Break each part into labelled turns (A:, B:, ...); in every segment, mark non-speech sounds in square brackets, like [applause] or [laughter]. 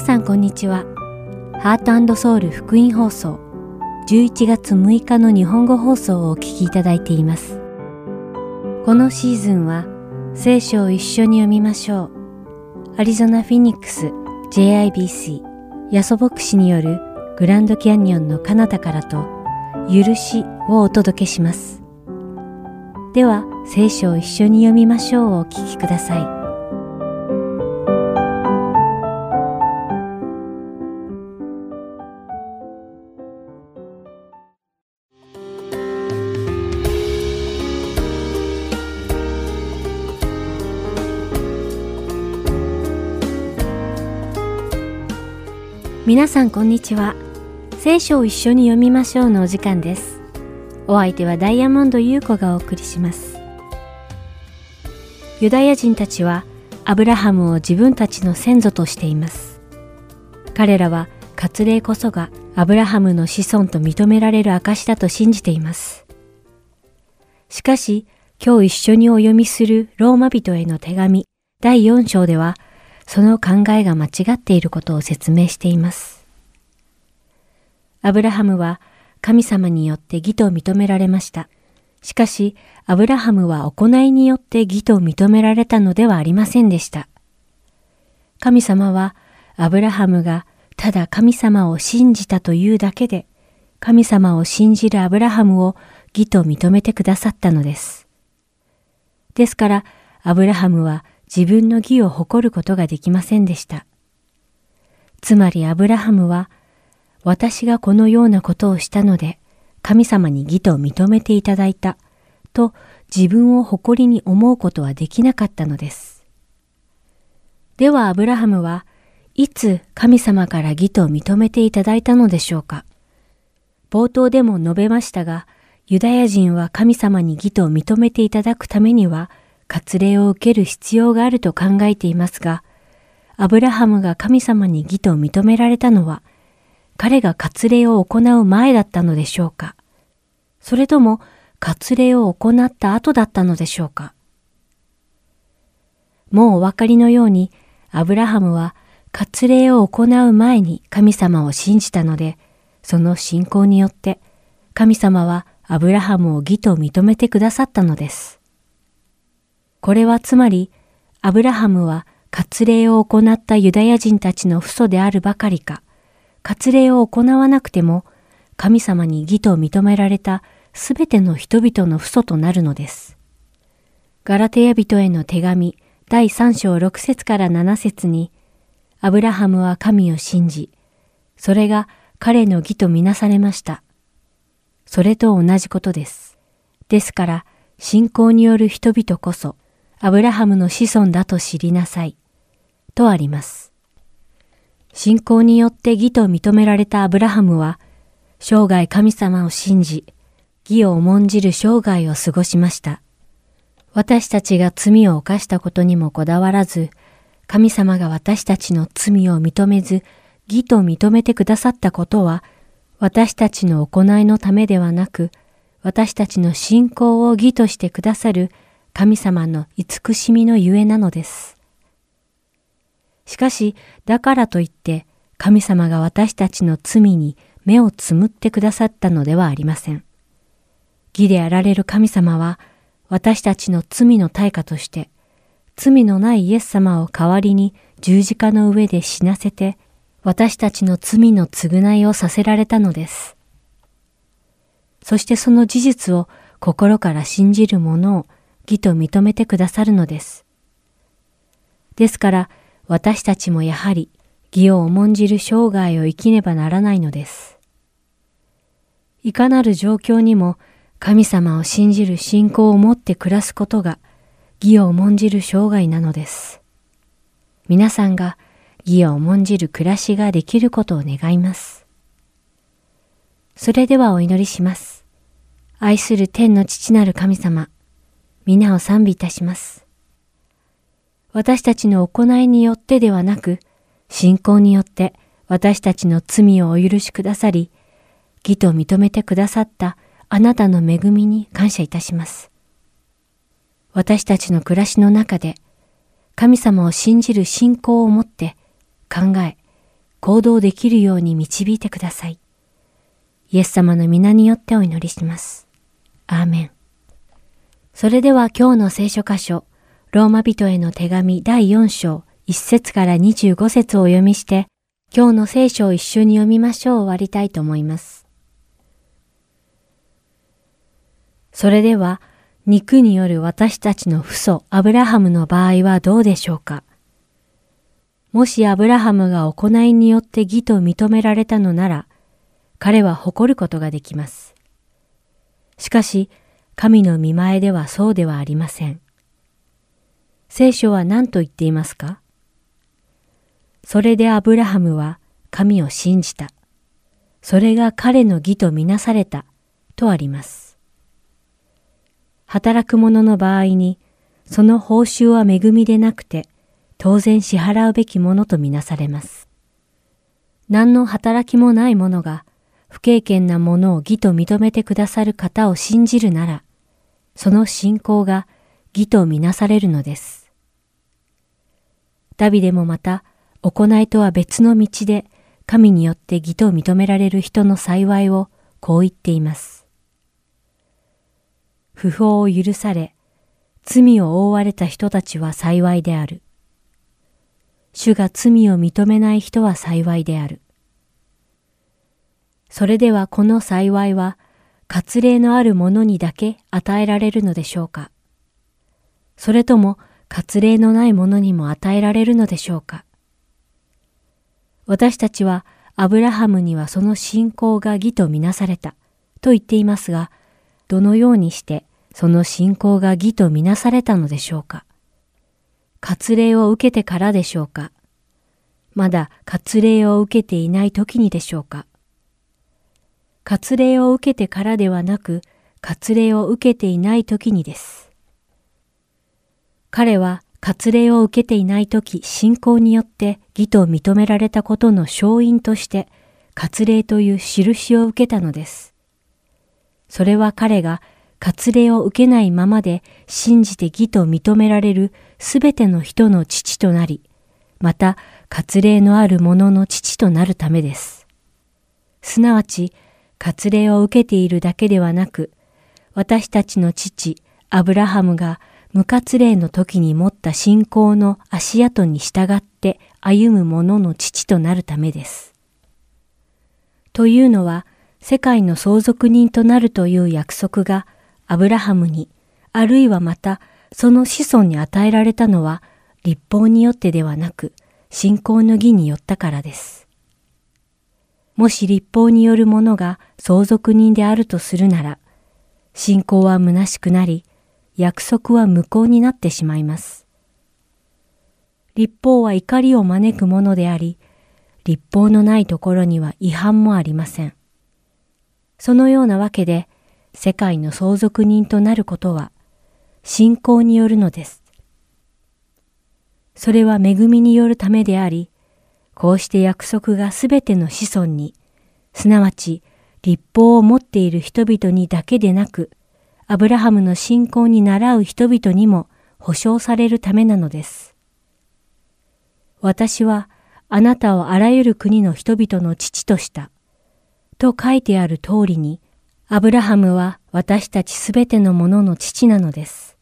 A: 皆さんこんにちは。ハートソウル福音放送11月6日の日本語放送をお聞きいただいています。このシーズンは聖書を一緒に読みましょう。アリゾナ・フィニックス JIBC ヤソ牧師によるグランドキャニオンの彼方からと許しをお届けします。では聖書を一緒に読みましょうをお聞きください。皆さんこんにちは。聖書を一緒に読みましょうのお時間です。お相手はダイヤモンド優子がお送りします。ユダヤ人たちはアブラハムを自分たちの先祖としています。彼らは割礼こそがアブラハムの子孫と認められる証だと信じています。しかし、今日一緒にお読みするローマ人への手紙第4章では、その考えが間違っていることを説明しています。アブラハムは神様によって義と認められました。しかし、アブラハムは行いによって義と認められたのではありませんでした。神様は、アブラハムがただ神様を信じたというだけで、神様を信じるアブラハムを義と認めてくださったのです。ですから、アブラハムは自分の義を誇ることができませんでした。つまりアブラハムは、私がこのようなことをしたので、神様に義と認めていただいた、と自分を誇りに思うことはできなかったのです。ではアブラハムはいつ神様から義と認めていただいたのでしょうか冒頭でも述べましたが、ユダヤ人は神様に義と認めていただくためには、割礼を受ける必要があると考えていますが、アブラハムが神様に義と認められたのは、彼が割礼を行う前だったのでしょうかそれとも割礼を行った後だったのでしょうかもうお分かりのように、アブラハムは割礼を行う前に神様を信じたので、その信仰によって神様はアブラハムを義と認めてくださったのです。これはつまり、アブラハムは割礼を行ったユダヤ人たちの父祖であるばかりか、割礼を行わなくても、神様に義と認められたすべての人々の父祖となるのです。ガラテヤ人への手紙第3章6節から7節に、アブラハムは神を信じ、それが彼の義とみなされました。それと同じことです。ですから、信仰による人々こそ、アブラハムの子孫だと知りなさい。とあります。信仰によって義と認められたアブラハムは、生涯神様を信じ、義を重んじる生涯を過ごしました。私たちが罪を犯したことにもこだわらず、神様が私たちの罪を認めず、義と認めてくださったことは、私たちの行いのためではなく、私たちの信仰を義としてくださる神様の慈しみのゆえなのです。しかし、だからといって神様が私たちの罪に目をつむってくださったのではありません。義であられる神様は私たちの罪の対価として罪のないイエス様を代わりに十字架の上で死なせて私たちの罪の償いをさせられたのです。そしてその事実を心から信じる者を義と認めてくださるのです。ですから私たちもやはり義を重んじる生涯を生きねばならないのです。いかなる状況にも神様を信じる信仰を持って暮らすことが義を重んじる生涯なのです。皆さんが義を重んじる暮らしができることを願います。それではお祈りします。愛する天の父なる神様、皆を賛美いたします。私たちの行いによってではなく、信仰によって私たちの罪をお許しくださり、義と認めてくださったあなたの恵みに感謝いたします。私たちの暮らしの中で、神様を信じる信仰を持って考え、行動できるように導いてください。イエス様の皆によってお祈りします。アーメン。それでは今日の聖書箇所、ローマ人への手紙第4章1節から25節をお読みして、今日の聖書を一緒に読みましょう終わりたいと思います。それでは、肉による私たちの父祖アブラハムの場合はどうでしょうかもしアブラハムが行いによって義と認められたのなら、彼は誇ることができます。しかし、神の見前ではそうではありません。聖書は何と言っていますか？それでアブラハムは神を信じた。それが彼の義とみなされたとあります。働く者の場合に、その報酬は恵みでなくて、当然支払うべきものとみなされます。何の働きもない者が不経験なものを義と認めてくださる方を信じるなら、その信仰が義とみなされるのです。ダビデもまた、行いとは別の道で神によって義と認められる人の幸いをこう言っています。不法を許され、罪を覆われた人たちは幸いである。主が罪を認めない人は幸いである。それではこの幸いは、割礼のある者にだけ与えられるのでしょうか？それとも割礼のない者にも与えられるのでしょうか？私たちはアブラハムにはその信仰が義とみなされたと言っていますが、どのようにしてその信仰が義とみなされたのでしょうか？割礼を受けてからでしょうか？まだ割礼を受けていない時にでしょうか？割礼を受けてからではなく、割礼を受けていない時にです。彼は割礼を受けていない時、信仰によって義と認められたことの勝因として、割礼という印を受けたのです。それは彼が割礼を受けないままで信じて義と認められるすべての人の父となり、また割礼のある者の父となるためです。すなわち、割礼を受けているだけではなく、私たちの父、アブラハムが無割礼の時に持った信仰の足跡に従って歩む者の父となるためです。というのは、世界の相続人となるという約束がアブラハムに、あるいはまたその子孫に与えられたのは立法によってではなく、信仰の義によったからです。もし立法による者が相続人であるとするなら、信仰は虚しくなり、約束は無効になってしまいます。立法は怒りを招くものであり、立法のないところには違反もありません。そのようなわけで、世界の相続人となることは、信仰によるのです。それは恵みによるためであり、こうして約束がすべての子孫に、すなわち立法を持っている人々にだけでなく、アブラハムの信仰に倣う人々にも保証されるためなのです。私はあなたをあらゆる国の人々の父とした。と書いてある通りに、アブラハムは私たちすべてのものの父なのです。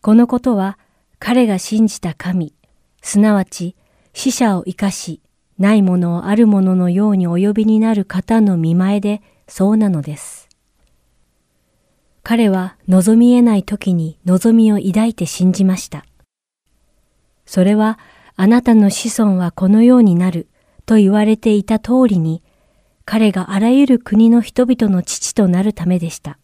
A: このことは彼が信じた神、すなわち死者を生かし、ないものをあるもののようにお呼びになる方の見前でそうなのです。彼は望み得ない時に望みを抱いて信じました。それはあなたの子孫はこのようになると言われていた通りに彼があらゆる国の人々の父となるためでした。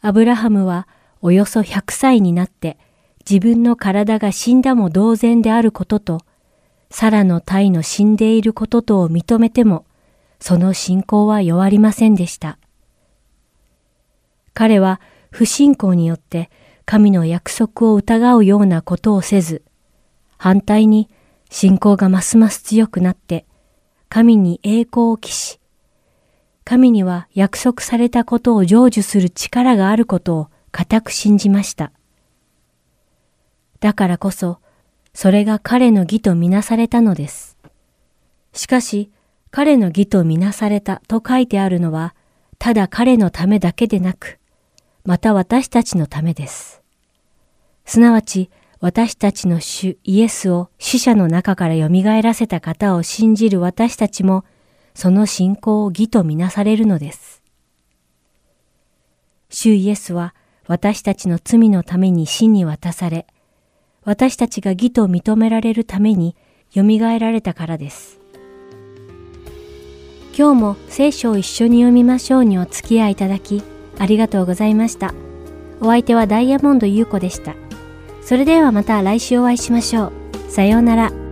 A: アブラハムはおよそ100歳になって自分の体が死んだも同然であることと、サラの体の死んでいることとを認めても、その信仰は弱りませんでした。彼は不信仰によって神の約束を疑うようなことをせず、反対に信仰がますます強くなって神に栄光を期し、神には約束されたことを成就する力があることを固く信じました。だからこそ、それが彼の義とみなされたのです。しかし、彼の義とみなされたと書いてあるのは、ただ彼のためだけでなく、また私たちのためです。すなわち、私たちの主イエスを死者の中から蘇らせた方を信じる私たちも、その信仰を義とみなされるのです。主イエスは私たちの罪のために死に渡され、私たちが義と認められるために蘇られたからです。今日も聖書を一緒に読みましょうにお付き合いいただき、ありがとうございました。お相手はダイヤモンド優子でした。それではまた来週お会いしましょう。さようなら。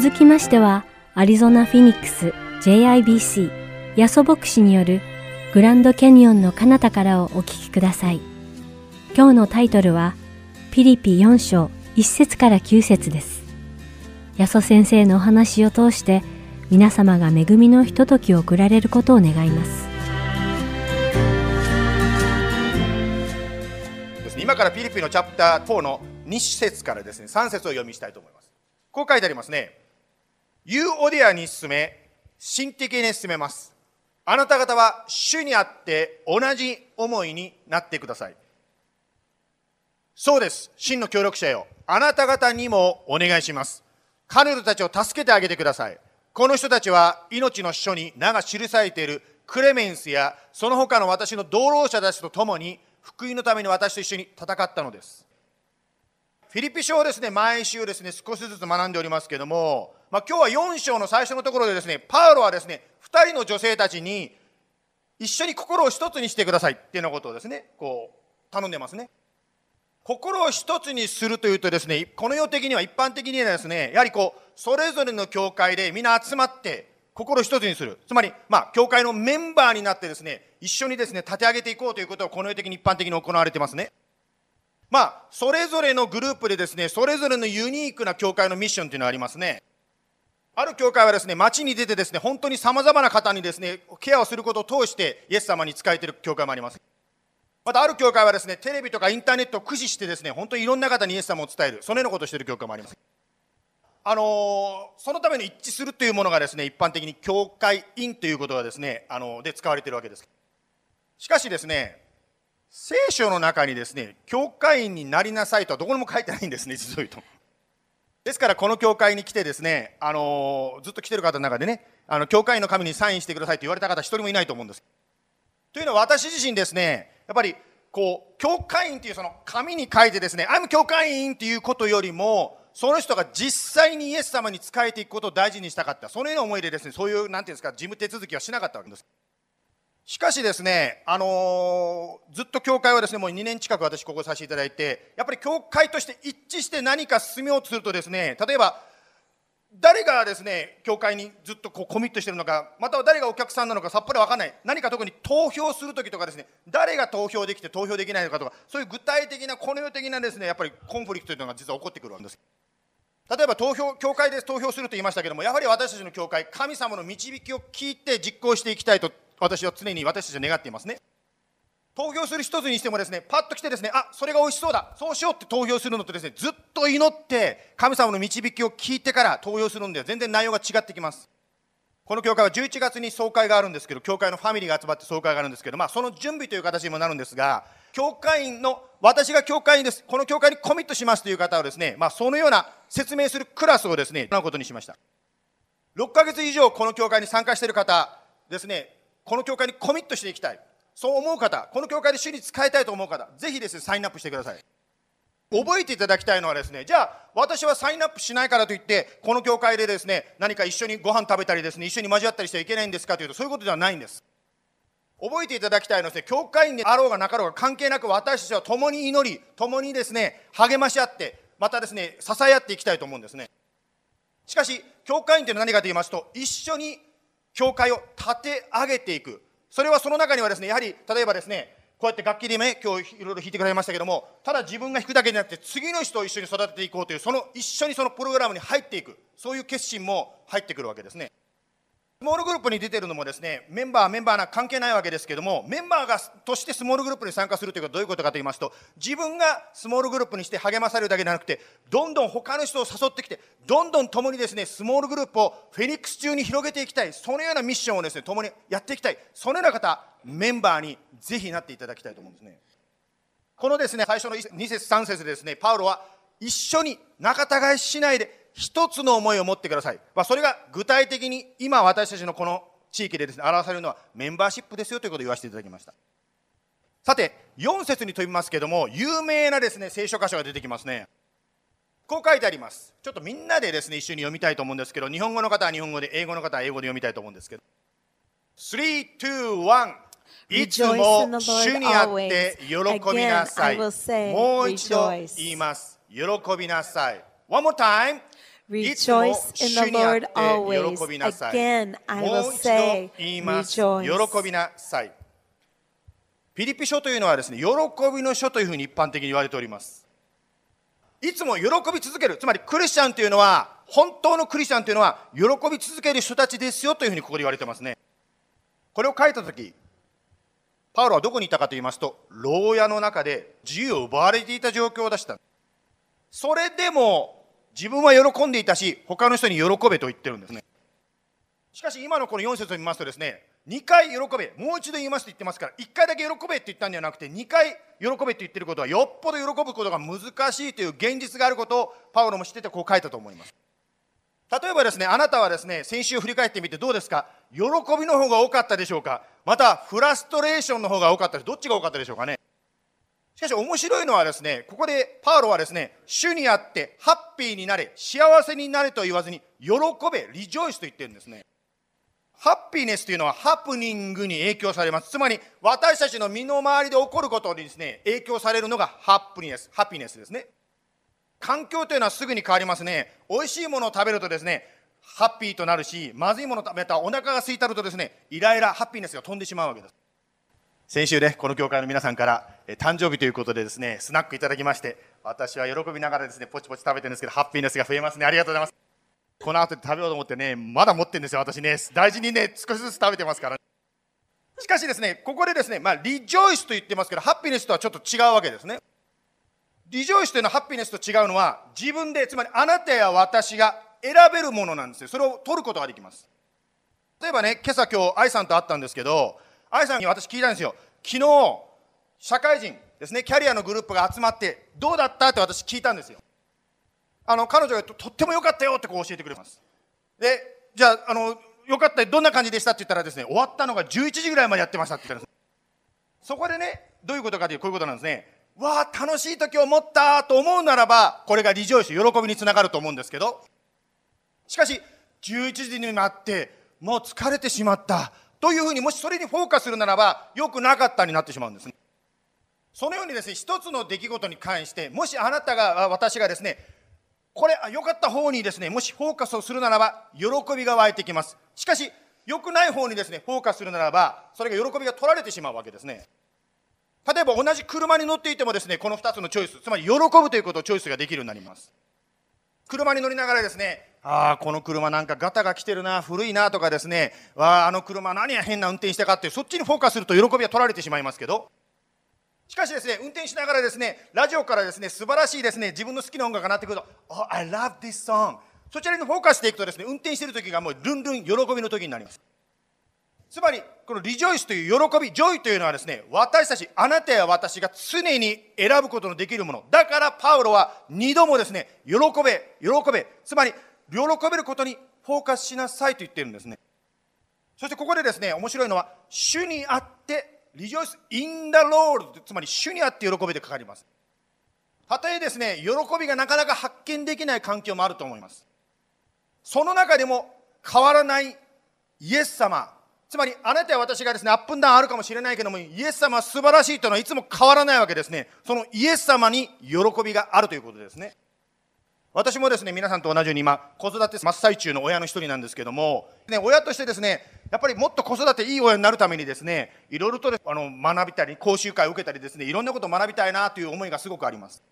A: 続きましては、アリゾナ・フィニックス JIBC ヤソ牧師によるグランドキャニオンの彼方からをお聞きください。今日のタイトルは、ピリピ4章1節から9節です。ヤソ先生のお話を通して、皆様が恵みのひとときを送られることを願います。
B: 今からピリピのチャプター4の2節からですね、3節を読みしたいと思います。こう書いてありますね。ユーオディアに進め、心的に進めます。あなた方は主にあって同じ思いになってください。そうです。真の協力者よ。あなた方にもお願いします。彼女たちを助けてあげてください。この人たちは命の書に名が記されているクレメンスやその他の私の同労者たちと共に福音のために私と一緒に戦ったのです。フィリピ書をですね、毎週ですね、少しずつ学んでおりますけども、まあ、今日は4章の最初のところでですね、パウロはですね、2人の女性たちに一緒に心を一つにしてくださいっていうようなことをですね、こう頼んでますね。心を一つにするというとですね、この世的には一般的にはですね、やはりこう、それぞれの教会で皆集まって心を一つにする。つまり、まあ、教会のメンバーになってですね、一緒にですね、立て上げていこうということをこの世的に一般的に行われてますね。まあ、それぞれのグループでですね、それぞれのユニークな教会のミッションというのがありますね。ある教会はですね、街に出てですね、本当に様々な方にですね、ケアをすることを通してイエス様に仕えている教会もあります。またある教会はですね、テレビとかインターネットを駆使してですね、本当にいろんな方にイエス様を伝える、そのようなことをしている教会もあります。あのー、そのために一致するというものがですね、一般的に教会員ということがですね、あのー、で使われているわけです。しかしですね、聖書の中にですね、教会員になりなさいとはどこにも書いてないんですね、実を言うと。ですから、この教会に来てですね、あのずっと来てる方の中でね、あの教会員の紙にサインしてくださいと言われた方、一人もいないと思うんです。というのは、私自身ですね、やっぱり、こう、教会員というその紙に書いてですね、I'm 教会員ということよりも、その人が実際にイエス様に仕えていくことを大事にしたかった。そのような思いでですね、そういう、なんていうんですか、事務手続きはしなかったわけです。しかしですね、あのー、ずっと教会はですね、もう2年近く私ここさせていただいて、やっぱり教会として一致して何か進めようとするとですね、例えば、誰がですね、教会にずっとこうコミットしてるのか、または誰がお客さんなのかさっぱりわかんない。何か特に投票するときとかですね、誰が投票できて投票できないのかとか、そういう具体的な、この世的なですね、やっぱりコンフリクトというのが実は起こってくるわけです。例えば投票、教会で投票すると言いましたけども、やはり私たちの教会、神様の導きを聞いて実行していきたいと私は常に私たちは願っていますね。投票する一つにしてもですね、パッと来てですね、あ、それが美味しそうだ、そうしようって投票するのとですね、ずっと祈って神様の導きを聞いてから投票するんでは全然内容が違ってきます。この教会は11月に総会があるんですけど、教会のファミリーが集まって総会があるんですけど、まあその準備という形にもなるんですが、教会員の、私が教会員です、この教会にコミットしますという方はですね、まあそのような説明するクラスをですね、行うことにしました。6ヶ月以上この教会に参加している方ですね、この教会にコミットしていきたい。そう思う方、この教会で主に使いたいと思う方、ぜひですね、サインアップしてください。覚えていただきたいのはですね、じゃあ、私はサインアップしないからといって、この教会でですね、何か一緒にご飯食べたりですね、一緒に交わったりしてはいけないんですかというと、そういうことではないんです。覚えていただきたいのはですね、教会員であろうがなかろうが関係なく私たちは共に祈り、共にですね、励まし合って、またですね、支え合っていきたいと思うんですね。しかし、教会員というのは何かと言いますと、一緒に教会を立て上げていく。それはその中にはですね、やはり、例えばですね、こうやって楽器でね、今日いろいろ弾いてくれましたけども、ただ自分が弾くだけじゃなくて、次の人を一緒に育てていこうという、その一緒にそのプログラムに入っていく、そういう決心も入ってくるわけですね。スモールグループに出てるのもですね、メンバー、メンバーな関係ないわけですけども、メンバーがとしてスモールグループに参加するということはどういうことかと言いますと、自分がスモールグループにして励まされるだけではなくて、どんどん他の人を誘ってきて、どんどん共にですね、スモールグループをフェニックス中に広げていきたい、そのようなミッションをですね、共にやっていきたい、そのような方、メンバーにぜひなっていただきたいと思うんですね。このですね、最初の2節3節ですね、パウロは一緒に仲違いしないで、一つの思いを持ってください。まあ、それが具体的に今私たちのこの地域でですね、表されるのはメンバーシップですよということを言わせていただきました。さて、4節に飛びますけども、有名なですね、聖書箇所が出てきますね。こう書いてあります。ちょっとみんなでですね、一緒に読みたいと思うんですけど、日本語の方は日本語で、英語の方は英語で読みたいと思うんですけど。3、2、1。いつも主にあって喜びなさい。もう一度言います。喜びなさい。One more time.
C: Rejoice in the Lord always.
B: 喜びなさい
C: Again, I
B: も
C: will say, rejoice.
B: 喜びなさい。ピリピ書というのはですね、喜びの書というふうに一般的に言われております。いつも喜び続ける。つまりクリスチャンというのは、本当のクリスチャンというのは、喜び続ける人たちですよというふうにここで言われてますね。これを書いたとき、パウロはどこにいたかと言いますと、牢屋の中で自由を奪われていた状況を出した。それでも自分は喜んでいたし、他の人に喜べと言ってるんですね。しかし今のこの4節を見ますとですね、2回喜べ、もう一度言いますと言ってますから、1回だけ喜べって言ったんではなくて、2回喜べって言ってることは、よっぽど喜ぶことが難しいという現実があることをパウロも知っててこう書いたと思います。例えばですね、あなたはですね、先週振り返ってみてどうですか？喜びの方が多かったでしょうか？またフラストレーションの方が多かったでどっちが多かったでしょうかね？しかし面白いのはですね、ここでパウロはですね、主にあってハッピーになれ、幸せになれと言わずに、喜べ、リジョイスと言ってるんですね。ハッピーネスというのはハプニングに影響されます。つまり私たちの身の回りで起こることにですね、影響されるのがハッピネス、ハピネスですね。環境というのはすぐに変わりますね。美味しいものを食べるとですね、ハッピーとなるし、まずいものを食べたらお腹が空いたるとですね、イライラ、ハッピーネスが飛んでしまうわけです。先週ね、この教会の皆さんから、誕生日ということでですね、スナックいただきまして、私は喜びながらですね、ポチポチ食べてるんですけど、ハッピーネスが増えますね。ありがとうございます。この後で食べようと思ってね、まだ持ってるんですよ、私ね。大事にね、少しずつ食べてますから。ねしかしですね、ここでですね、まあ、リジョイスと言ってますけど、ハッピーネスとはちょっと違うわけですね。リジョイスというのはハッピーネスと違うのは、自分で、つまりあなたや私が選べるものなんですよ。それを取ることができます。例えばね、今朝今日、愛さんと会ったんですけど、愛さんに私聞いたんですよ。昨日、社会人ですね、キャリアのグループが集まって、どうだったって私聞いたんですよ。あの、彼女がとっても良かったよってこう教えてくれます。で、じゃあ、あの、よかったどんな感じでしたって言ったらですね、終わったのが11時ぐらいまでやってましたって言ったんです。そこでね、どういうことかというとこういうことなんですね。わあ、楽しい時を持ったと思うならば、これがリジョイス、喜びにつながると思うんですけど、しかし、11時になって、もう疲れてしまった。というふうに、もしそれにフォーカスするならば、良くなかったになってしまうんですね。そのようにですね、一つの出来事に関して、もしあなたが、私がですね、これ、あ良かった方にですね、もしフォーカスをするならば、喜びが湧いてきます。しかし、良くない方にですね、フォーカスするならば、それが喜びが取られてしまうわけですね。例えば同じ車に乗っていてもですね、この2つのチョイス、つまり喜ぶということをチョイスができるようになります。車に乗りながらですね、ああ、この車なんかガタが来てるな、古いなとかですね、わあ、あの車何や変な運転してかって、そっちにフォーカスすると喜びは取られてしまいますけど、しかしですね、運転しながらですね、ラジオからですね、素晴らしいですね、自分の好きな音楽が鳴ってくると、Oh, I love this song。そちらにフォーカスしていくとですね、運転している時がもうルンルン喜びの時になります。つまり、この rejoice という喜び、 joy というのはですね、私たち、あなたや私が常に選ぶことのできるもの。だからパウロは二度もですね、喜べ、喜べ。つまり、喜べることにフォーカスしなさいと言ってるんですね。そしてここでですね、面白いのは、主にあって、リジョイス in the Lord、つまり主にあって喜びでかかります。たとえですね、喜びがなかなか発見できない環境もあると思います。その中でも変わらないイエス様、つまりあなたや私がですね、アップンダウンあるかもしれないけども、イエス様は素晴らしいというのはいつも変わらないわけですね。そのイエス様に喜びがあるということですね。私もですね、皆さんと同じように今、子育て真っ最中の親の一人なんですけども、ね、親としてですね、やっぱりもっと子育ていい親になるためにですね、いろいろとあの学びたり、講習会を受けたりですね、いろんなことを学びたいなという思いがすごくあります。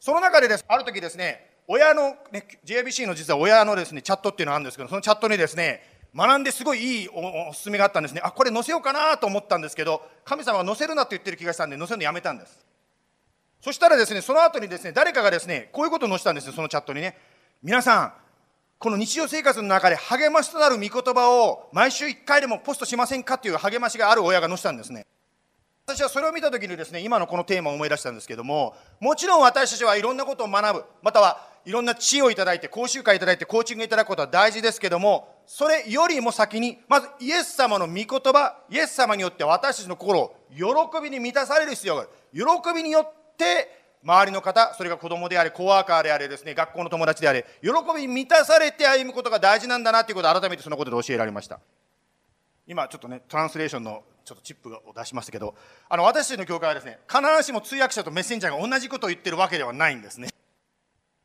B: その中でです、ある時ですね、親の、ね、JBC の実は親のですね、チャットっていうのがあるんですけど、そのチャットにですね、学んですごいいいおおすすめがあったんですね。あ、これ載せようかなと思ったんですけど、神様が載せるなって言ってる気がしたんで、載せるのやめたんです。そしたらですね、その後にですね、誰かがですね、こういうことを載せたんですよ、そのチャットにね。皆さん、この日常生活の中で励ましとなる御言葉を毎週1回でもポストしませんかっていう励ましがある親が載せたんですね。私はそれを見たときにですね、今のこのテーマを思い出したんですけども、もちろん私たちはいろんなことを学ぶ、またはいろんな知恵をいただいて、講習会いただいて、コーチングいただくことは大事ですけども、それよりも先に、まずイエス様の御言葉、イエス様によって私たちの心を喜びに満たされる必要がある。喜びによって、周りの方、それが子供であれ、コワーカーであれですね、学校の友達であれ、喜びに満たされて歩むことが大事なんだなということを改めてそのことで教えられました。今ちょっとね、トランスレーションのちょっとチップを出しましたけど、あの、私たちの教会はですね、必ずしも通訳者とメッセンジャーが同じことを言ってるわけではないんですね。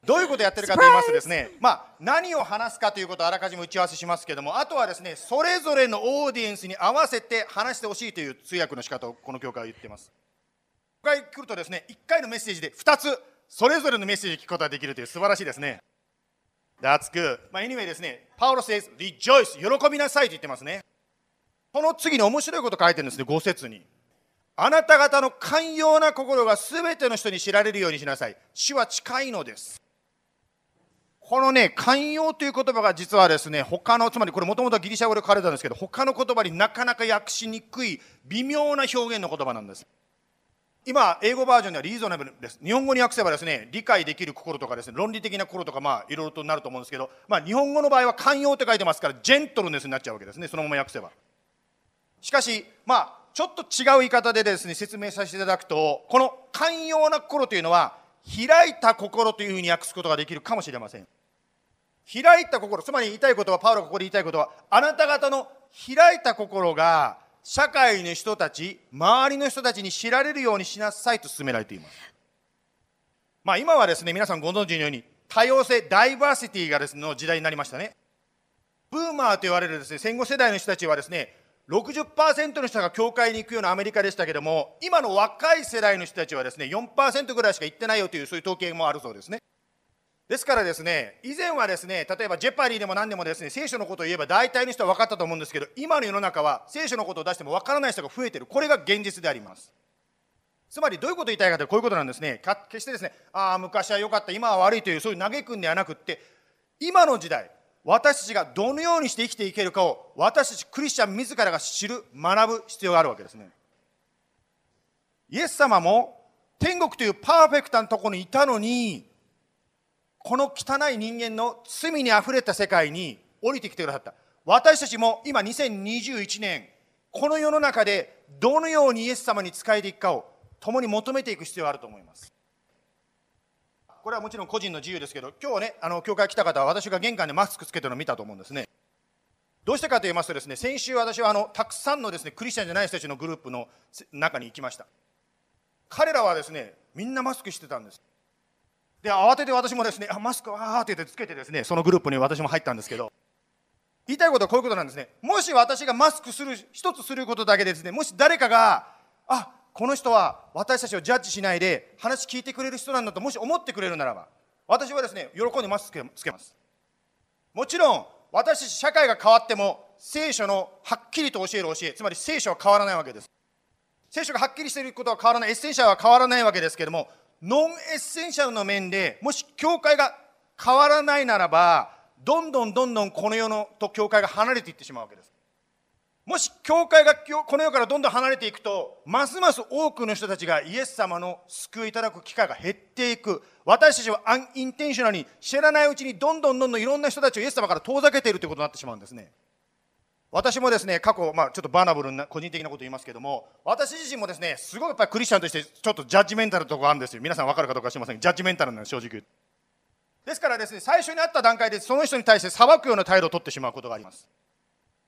B: どういうことをやってるかと言いますとですね、まあ、何を話すかということをあらかじめ打ち合わせしますけども、あとはですね、それぞれのオーディエンスに合わせて話してほしいという通訳の仕方をこの教会は言っています。ここ来るとですね、1回のメッセージで2つ、それぞれのメッセージを聞くことができるという素晴らしいですね。That's good. まあ、anyway ですね、パウロ says, rejoice, 喜びなさいと言ってますね。この次に面白いこと書いてるんですね、5節に。あなた方の寛容な心がすべての人に知られるようにしなさい。主は近いのです。このね、寛容という言葉が実はですね、他の、つまりこれもともとギリシャ語で書かれたんですけど、他の言葉になかなか訳しにくい微妙な表現の言葉なんです。今、英語バージョンではリーゾナブルです。日本語に訳せばですね、理解できる心とかですね、論理的な心とか、まあ、いろいろとなると思うんですけど、まあ、日本語の場合は寛容って書いてますから、ジェントルネスになっちゃうわけですね、そのまま訳せば。しかし、まあ、ちょっと違う言い方でですね、説明させていただくと、この寛容な心というのは、開いた心というふうに訳すことができるかもしれません。開いた心、つまり言いたいことは、パウロがここで言いたいことは、あなた方の開いた心が、社会の人たち、周りの人たちに知られるようにしなさいと勧められています。まあ今はですね、皆さんご存知のように、多様性、ダイバーシティがです、ね、の時代になりましたね。ブーマーと言われるですね、戦後世代の人たちはですね、60%の人が教会に行くようなアメリカでしたけども、今の若い世代の人たちはですね、4%ぐらいしか行ってないよという、そういう統計もあるそうですね。ですからですね、以前はですね、例えばジェパリーでも何でもですね、聖書のことを言えば大体の人は分かったと思うんですけど、今の世の中は聖書のことを出しても分からない人が増えてる。これが現実であります。つまりどういうことを言いたいかというとこういうことなんですね。決してですね、ああ、昔は良かった、今は悪いという、そういう嘆くんではなくって、今の時代、私たちがどのようにして生きていけるかを、私たちクリスチャン自らが知る、学ぶ必要があるわけですね。イエス様も天国というパーフェクトなところにいたのに、この汚い人間の罪にあふれた世界に降りてきてくださった。私たちも今2021年この世の中でどのようにイエス様に仕えていくかを共に求めていく必要があると思います。これはもちろん個人の自由ですけど今日ねあの教会来た方は私が玄関でマスクつけてるの見たと思うんですね。どうしてかと言いますとですね先週私はあのたくさんのですねクリスチャンじゃない人たちのグループの中に行きました。彼らはですねみんなマスクしてたんです。で慌てて私もですねあマスクあーって言ってつけてですねそのグループに私も入ったんですけど言いたいことはこういうことなんですね。もし私がマスクする一つすることだけでですねもし誰かがあこの人は私たちをジャッジしないで話聞いてくれる人なんだともし思ってくれるならば私はですね喜んでマスクつけます。もちろん私たち社会が変わっても聖書のはっきりと教える教えつまり聖書は変わらないわけです。聖書がはっきりしていることは変わらない essential は変わらないわけですけれども non-essential の面でもし教会が変わらないならばどんどんどんどんこの世のと教会が離れていってしまうわけです。もし教会がこの世からどんどん離れていくとますます多くの人たちがイエス様の救いいただく機会が減っていく。私たちはアンインテンショナルに知らないうちにどんどんどんどんいろんな人たちをイエス様から遠ざけているということになってしまうんですね。私もですね過去、まあ、ちょっとバーナブルな個人的なこと言いますけども私自身もですねすごいやっぱりクリスチャンとしてちょっとジャッジメンタルところがあるんですよ。皆さん分かるかどうか知りません。ジャッジメンタルなの正直ですからですね最初に会った段階でその人に対して裁くような態度を取ってしまうことがあります。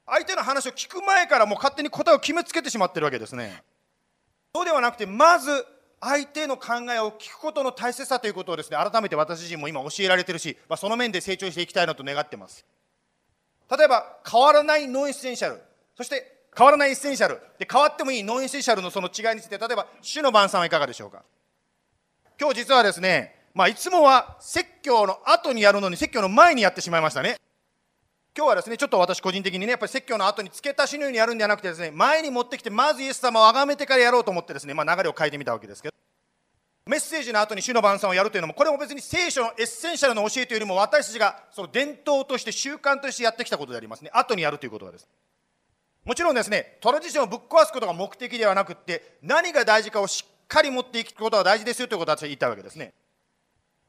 B: 相手の話を聞く前からもう勝手に答えを決めつけてしまってるわけですね。そうではなくてまず相手の考えを聞くことの大切さということをですね改めて私自身も今教えられてるし、まあ、その面で成長していきたいなと願ってます。例えば変わらない non-essential そして変わらない essential で変わってもいい non-essential のその違いについて例えば主の晩餐はいかがでしょうか？今日実はですねまあいつもは説教の後にやるのに説教の前にやってしまいましたね。今日はですねちょっと私個人的にねやっぱり説教の後に付け足しのようにやるんではなくてですね前に持ってきてまずイエス様を崇めてからやろうと思ってですね、まあ、流れを変えてみたわけですけど。メッセージの後に主の晩餐をやるというのもこれも別に聖書の essential の教えというよりも私たちがその伝統として習慣としてやってきたことでありますね。後にやるということはです。もちろんですね tradition をぶっ壊すことが目的ではなくって何が大事かをしっかり持っていくことが大事ですよということは言いたいわけですね。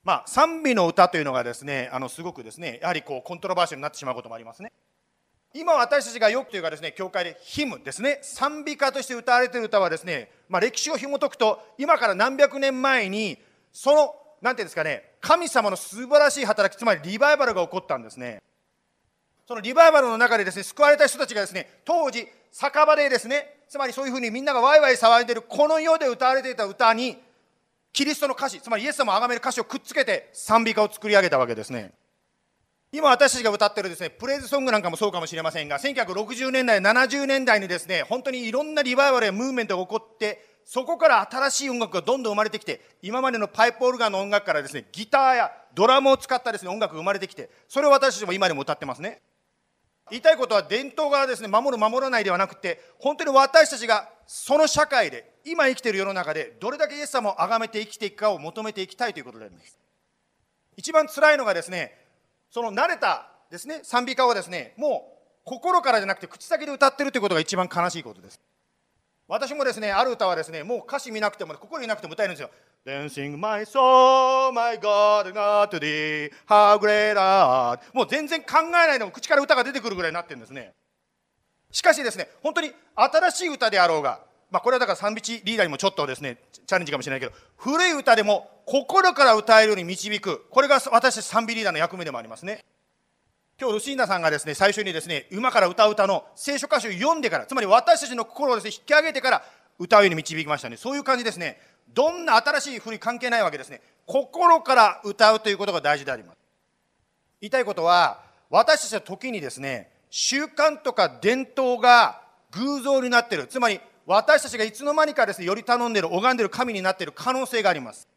B: まあ賛美の歌というのがですねあのすごくですねやはりこうコントロバーシャルになってしまうこともありますね。今私たちがよくというかですね教会でヒムですね賛美歌として歌われている歌はですね、まあ、歴史を紐解くと今から何百年前にその何ていうんですかね神様の素晴らしい働きつまりリバイバルが起こったんですねそのリバイバルの中でですね救われた人たちがですね当時酒場でですねつまりそういうふうにみんながワイワイ騒いでいるこの世で歌われていた歌にキリストの歌詞、つまりイエス様を崇める歌詞をくっつけて賛美歌を作り上げたわけですね。今私たちが歌ってるですね、プレイズソングなんかもそうかもしれませんが、1960年代、70年代にですね、本当にいろんなリバイバルやムーブメントが起こって、そこから新しい音楽がどんどん生まれてきて、今までのパイプオルガンの音楽からですね、ギターやドラムを使ったですね、音楽が生まれてきて、それを私たちも今でも歌ってますね。言いたいことは伝統がですね、守る守らないではなくて、本当に私たちがその社会で、今生きている世の中で、どれだけイエス様を崇めて生きていくかを求めていきたいということであります。一番辛いのがですね、その慣れたですね、賛美歌をですね、もう心からじゃなくて口先で歌ってるということが一番悲しいことです。私もですね、ある歌はですね、もう歌詞見なくても、心にいなくても歌えるんですよ。Dancing my soul, my God, not to thee, how great art. もう全然考えないでも口から歌が出てくるぐらいになってるんですね。しかしですね、本当に新しい歌であろうが、まあこれはだから賛美リーダーにもちょっとですね、チャレンジかもしれないけど、古い歌でも心から歌えるように導く。これが私たち賛美リーダーの役目でもありますね。今日ルシーナさんがですね最初にですね馬から歌う歌の聖書歌詞を読んでからつまり私たちの心をですね引き上げてから歌うように導きましたね。そういう感じですね。どんな新しい振り関係ないわけですね。心から歌うということが大事であります。言いたいことは私たちは時にですね習慣とか伝統が偶像になってる。つまり私たちがいつの間にかですねより頼んでる拝んでる神になっている可能性があります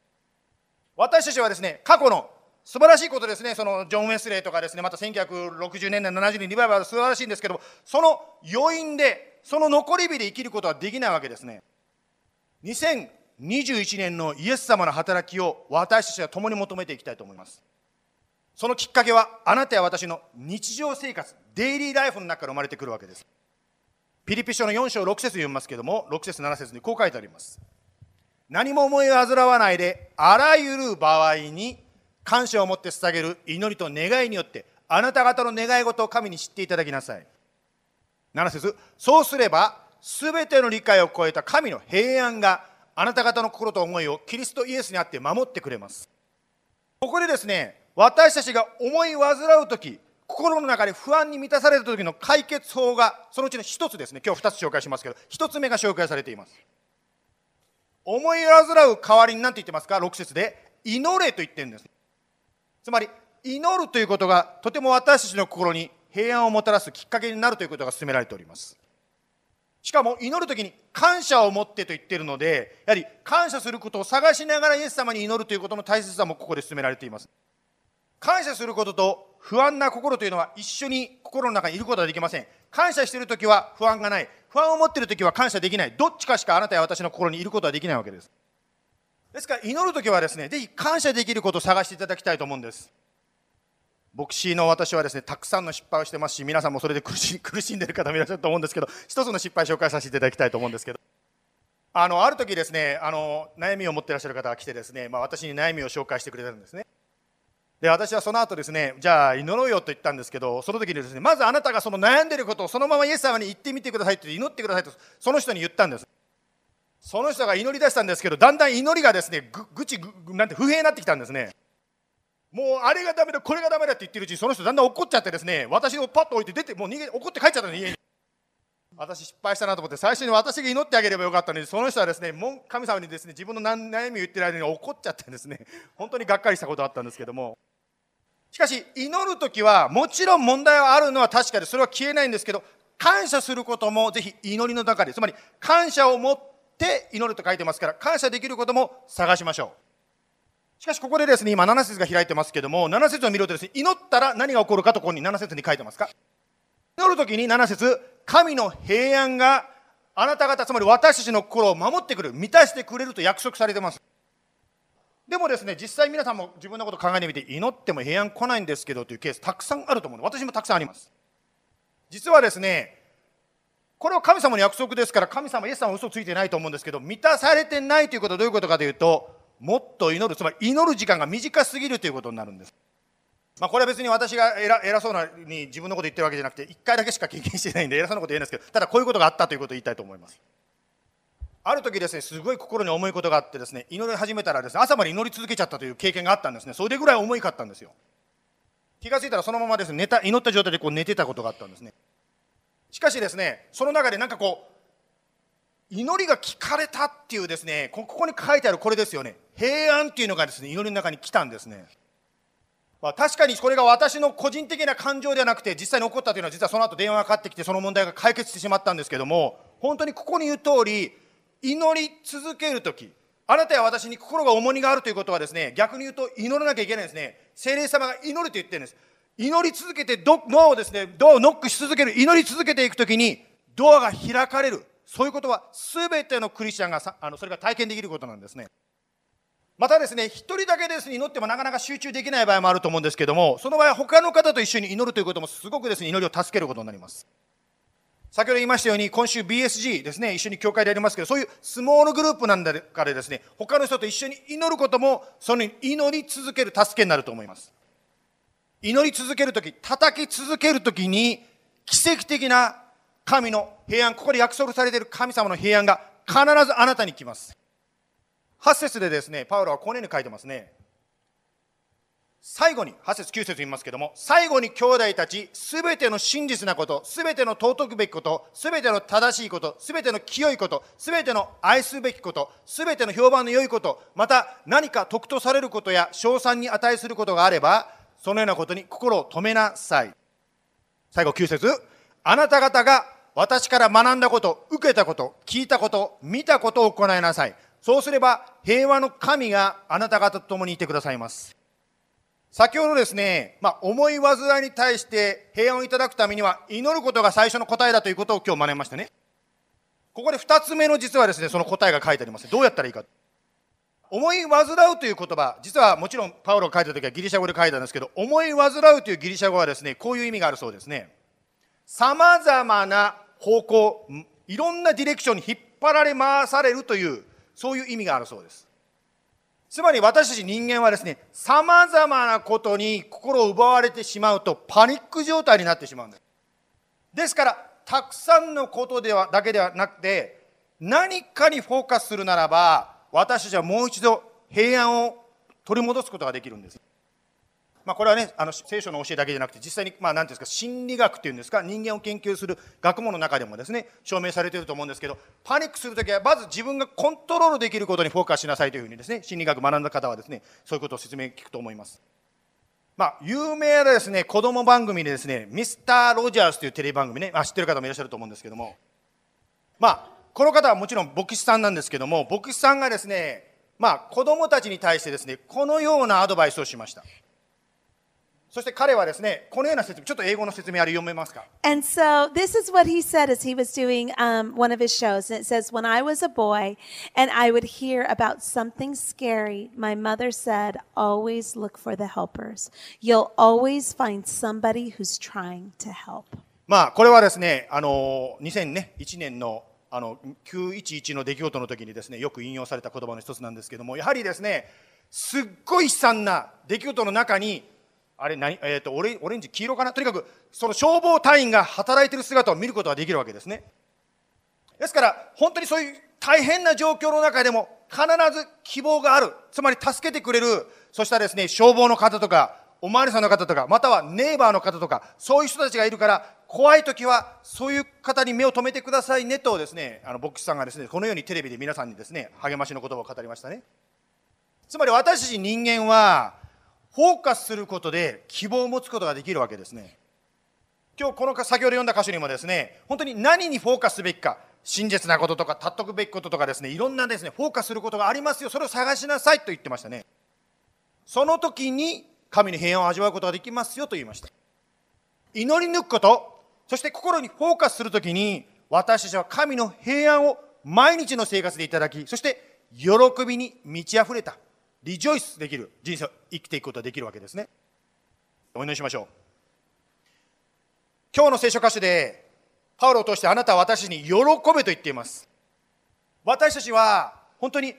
B: 私たちはですね過去の素晴らしいことですね、そのジョン・ウェスレーとかですね、また1960年代、70年リバイバル素晴らしいんですけども、その余韻で、その残り火で生きることはできないわけですね。2021年のイエス様の働きを私たちは共に求めていきたいと思います。そのきっかけは、あなたや私の日常生活、デイリーライフの中から生まれてくるわけです。ピリピ書の4章6節読みますけども、6節7節にこう書いてあります。何も思い煩わないで、あらゆる場合に感謝を持って捧げる祈りと願いによってあなた方の願い事を神に知っていただきなさい7節そうすれば全ての理解を超えた神の平安があなた方の心と思いをキリストイエスにあって守ってくれますここでですね私たちが思い煩う時心の中で不安に満たされた時の解決法がそのうちの一つですね。今日二つ紹介しますけど一つ目が紹介されています。思い煩う代わりに何て言ってますか？6節で祈れと言ってるんです。つまり祈るということがとても私たちの心に平安をもたらすきっかけになるということが進められております。しかも祈る時に感謝を持ってと言ってるのでやはり感謝することを探しながらイエス様に祈るということの大切さもここで進められています。感謝することと不安な心というのは一緒に心の中にいることはできません。感謝している時は不安がない。不安を持っている時は感謝できない。どっちかしかあなたや私の心にいることはできないわけです。ですから祈るときはですね、ぜひ感謝できることを探していただきたいと思うんです。牧師の私はですね、たくさんの失敗をしてますし、皆さんもそれで苦し [laughs] 苦しんでる方もいらっしゃると思うんですけど、一つの失敗紹介させていただきたいと思うんですけど、あの、ある時ですね、あの、悩みを持っていらっしゃる方が来てですね、まあ、私に悩みを紹介してくれたんですね。で、私はその後ですね、じゃあ祈ろうよと言ったんですけど、その時にですね、まずあなたがその悩んでることをそのままイエス様に言ってみてくださいって祈ってくださいと、その人に言ったんです。その人が祈り出したんですけどだんだん祈りがですねぐぐちぐなんて不平になってきたんですね。もうあれがダメだこれがダメだって言ってるうちにその人だんだん怒っちゃってですね私をパッと置いて出てもう逃げ怒って帰っちゃったの家に。私失敗したなと思って最初に私が祈ってあげればよかったのにその人はですね神様にですね自分の悩みを言ってる間に怒っちゃってですね本当にがっかりしたことあったんですけども。しかし祈る時はもちろん問題はあるのは確かでそれは消えないんですけど感謝することもぜひ祈りの中でつまり感謝を持って祈ると書いてますから、感謝できることも探しましょう。しかしここでですね、今7節が開いてますけども、7節を見るとですね、祈ったら何が起こるかとここに7節に書いてますか？祈るときに7節神の平安があなた方、つまり私たちの心を守ってくる、満たしてくれると約束されてます。でもですね、実際皆さんも自分のこと考えてみて、祈っても平安来ないんですけどというケースたくさんあると思うの。で、私もたくさんあります。実はですね、これは神様の約束ですから神様イエス様は嘘ついてないと思うんですけど満たされてないということはどういうことかというともっと祈るつまり祈る時間が短すぎるということになるんです、まあ、これは別に私が偉偉そうなに自分のこと言ってるわけじゃなくて1回だけしか経験してないんで偉そうなこと言えないんですけどただこういうことがあったということを言いたいと思います。ある時ですねすごい心に重いことがあってですね祈り始めたらですね朝まで祈り続けちゃったという経験があったんですねそれぐらい重いかったんですよ気が付いたらそのままですね寝た祈った状態でこう寝てたことがあったんですねしかしですね、その中でなんかこう、祈りが聞かれたっていうですね、ここに書いてあるこれですよね。平安っていうのがですね、祈りの中に来たんですね。まあ、確かにこれが私の個人的な感情ではなくて、実際に起こったというのは、実はその後電話がかかってきて、その問題が解決してしまったんですけども、本当にここに言う通り、祈り続けるとき、あなたや私に心が重荷があるということはですね、逆に言うと祈らなきゃいけないんですね。聖霊様が祈ると言ってるんです。祈り続けてドアをですね、ドアをノックし続ける、祈り続けていくときに、ドアが開かれる。そういうことは、すべてのクリスチャンがさあのそれが体験できることなんですね。またですね、一人だけですね、祈ってもなかなか集中できない場合もあると思うんですけども、その場合は他の方と一緒に祈るということもすごくですね、祈りを助けることになります。先ほど言いましたように、今週 BSG ですね、一緒に教会でやりますけど、そういうスモールグループなんだからですね、他の人と一緒に祈ることも、その祈り続ける助けになると思います。祈り続けるとき、叩き続けるときに、奇跡的な神の平安、ここで約束されている神様の平安が必ずあなたに来ます。8節でですね、パウロはこのように書いてますね。最後に、8節9節言いますけども、最後に兄弟たち、すべての真実なこと、すべての尊くべきこと、すべての正しいこと、すべての清いこと、すべての愛すべきこと、すべての評判の良いこと、また何か得とされることや賞賛に値することがあれば、そのようなことに心を止めなさい。最後9節あなた方が私から学んだこと、受けたこと、聞いたこと、見たことを行いなさい。そうすれば平和の神があなた方と共にいてくださいます。先ほどですね、まあ、思い煩いに対して平安をいただくためには祈ることが最初の答えだということを今日学びましたね。ここで二つ目の実はですね、その答えが書いてあります。どうやったらいいか。思い煩うという言葉、実はもちろんパウロが書いた時はギリシャ語で書いたんですけど、思い煩うというギリシャ語はですね、こういう意味があるそうですね。様々な方向、いろんなディレクションに引っ張られ回されるというそういう意味があるそうです。つまり私たち人間はですね、様々なことに心を奪われてしまうとパニック状態になってしまうんです。ですから、たくさんのことではだけではなくて、何かにフォーカスするならば、私たちはもう一度平安を取り戻すことができるんです。まあ、これはね、あの聖書の教えだけじゃなくて、実際に、まあ、なんていうんですか、心理学っていうんですか、人間を研究する学問の中でもですね、証明されていると思うんですけど、パニックするときは、まず自分がコントロールできることにフォーカスしなさいというふうにですね、心理学学んだ方はですね、そういうことを説明聞くと思います。まあ、有名なですね、子供番組でですね、ミスター・ロジャースというテレビ番組ね、あ、知ってる方もいらっしゃると思うんですけども、まあ、この方はもちろん牧師さんなんですけども、牧師さんがですね、まあ、子供たちに対してですね、このようなアドバイスをしました。そして彼はですね、このような説明、ちょっと英語の説明あれ読めますか
C: And so this is what he said as he was doing um, one of his shows. And it says, When I was a boy and I would hear about something scary, my mother said, Always look for the helpers. You'll always find somebody who's trying to help.
B: まあ、これはですね、あの、2001年のあの911の出来事の時にですね、よく引用された言葉の一つなんですけども、やはりですね、すっごい悲惨な出来事の中に、あれ何、えーと、オレオレンジ、黄色かな？とにかくその消防隊員が働いている姿を見ることができるわけですね。ですから本当にそういう大変な状況の中でも必ず希望がある。つまり助けてくれる。そしたらですね、消防の方とか、お巡りさんの方とか、またはネイバーの方とか、そういう人たちがいるから、怖い時はそういう方に目を留めてくださいねとですね、あの牧師さんがですね、このようにテレビで皆さんにですね、励ましの言葉を語りましたね。つまり私たち人間は、フォーカスすることで希望を持つことができるわけですね。今日この先ほど読んだ箇所にもですね、本当に何にフォーカスすべきか、真実なこととか、尊くべきこととかですね、いろんなですね、フォーカスすることがありますよ。それを探しなさいと言ってましたね。その時に神の平安を味わうことができますよと言いました。祈り抜くこと、そして心にフォーカスするときに、私たちは神の平安を毎日の生活でいただき、そして喜びに満ち溢れたリジョイスできる人生を生きていくことができるわけですね。お祈りしましょう。今日の聖書箇所で、パウロを通してあなたは私に喜べと言っています。私たちは本当に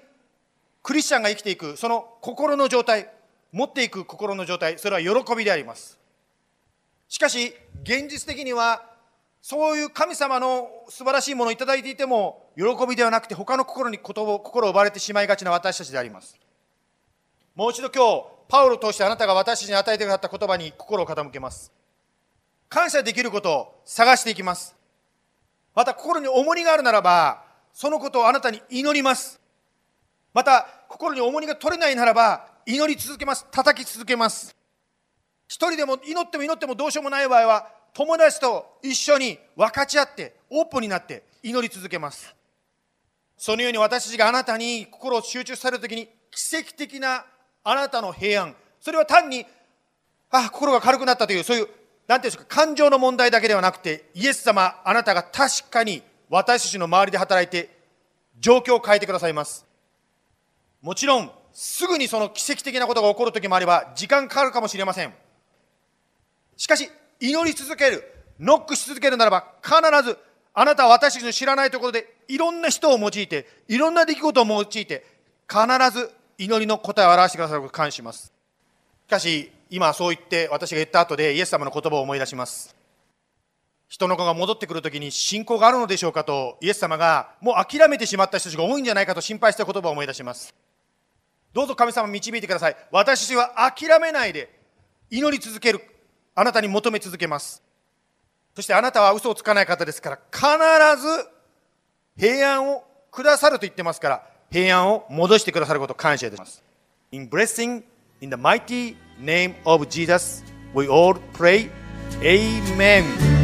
B: クリスチャンが生きていく、その心の状態、持っていく心の状態、それは喜びであります。しかし、現実的には、そういう神様の素晴らしいものをいただいていても、喜びではなくて、他の心に心を奪われてしまいがちな私たちであります。もう一度今日、パウロを通してあなたが私に与えてくださった言葉に心を傾けます。感謝できることを探していきます。また心に重荷があるならば、そのことをあなたに祈ります。また心に重荷が取れないならば祈り続けます叩き続けます一人でも祈っても祈ってもどうしようもない場合は友達と一緒に分かち合ってオープンになって祈り続けますそのように私たちがあなたに心を集中されるときに奇跡的なあなたの平安。それは単にあ心が軽くなったというそういう何ていうんですか感情の問題だけではなくてイエス様あなたが確かに私たちの周りで働いて状況を変えてくださいます。もちろんすぐにその奇跡的なことが起こる時もあれば時間かかるかもしれません。しかし祈り続けるノックし続けるならば必ずあなたは私たちの知らないところでいろんな人を用いていろんな出来事を用いて必ず祈りの答えを表してくださることを感謝します。しかし今そう言って私が言った後でイエス様の言葉を思い出します。人の子が戻ってくるときに信仰があるのでしょうかとイエス様がもう諦めてしまった人たちが多いんじゃないかと心配した言葉を思い出します。どうぞ神様導いてください。私は諦めないで祈り続けるあなたに求め続けます。そしてあなたは嘘をつかない方ですから必ず平安をくださると言ってますから平安を戻してくださることを感謝いたします In blessing in the mighty name of Jesus we all pray Amen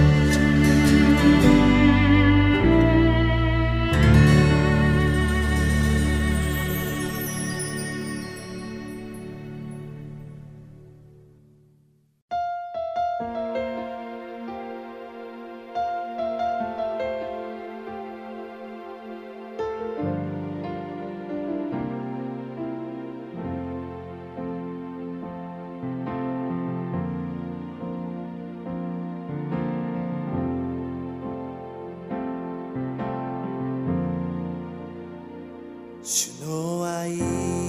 D: 弱い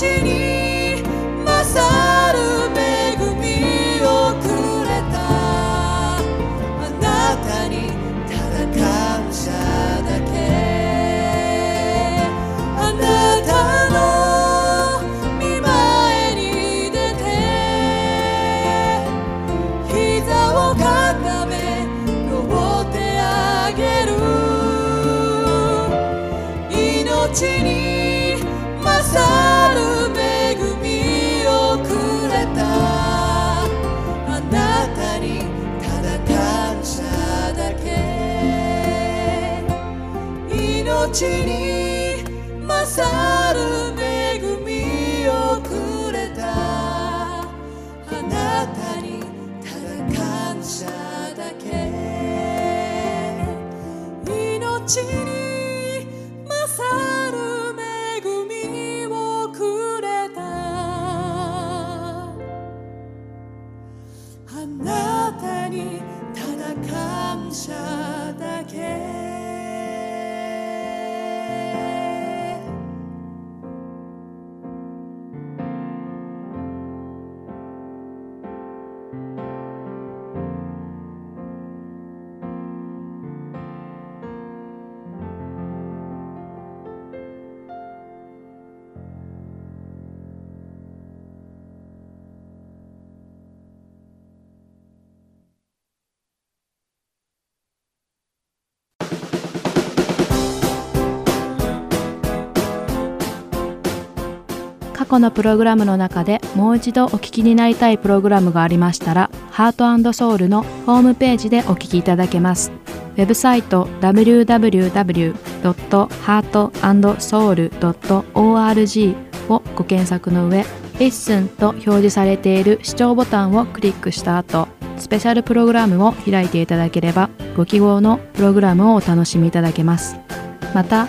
D: 命命に
E: 去のプログラムの中でもう一度お聞きになりたいプログラムがありましたら、ハートソウルのホームページでお聞きいただけます。ウェブサイト www.heartandsoul.org をご検索の上、Listen と表示されている視聴ボタンをクリックした後、スペシャルプログラムを開いていただければ、ご記号のプログラムをお楽しみいただけます。また、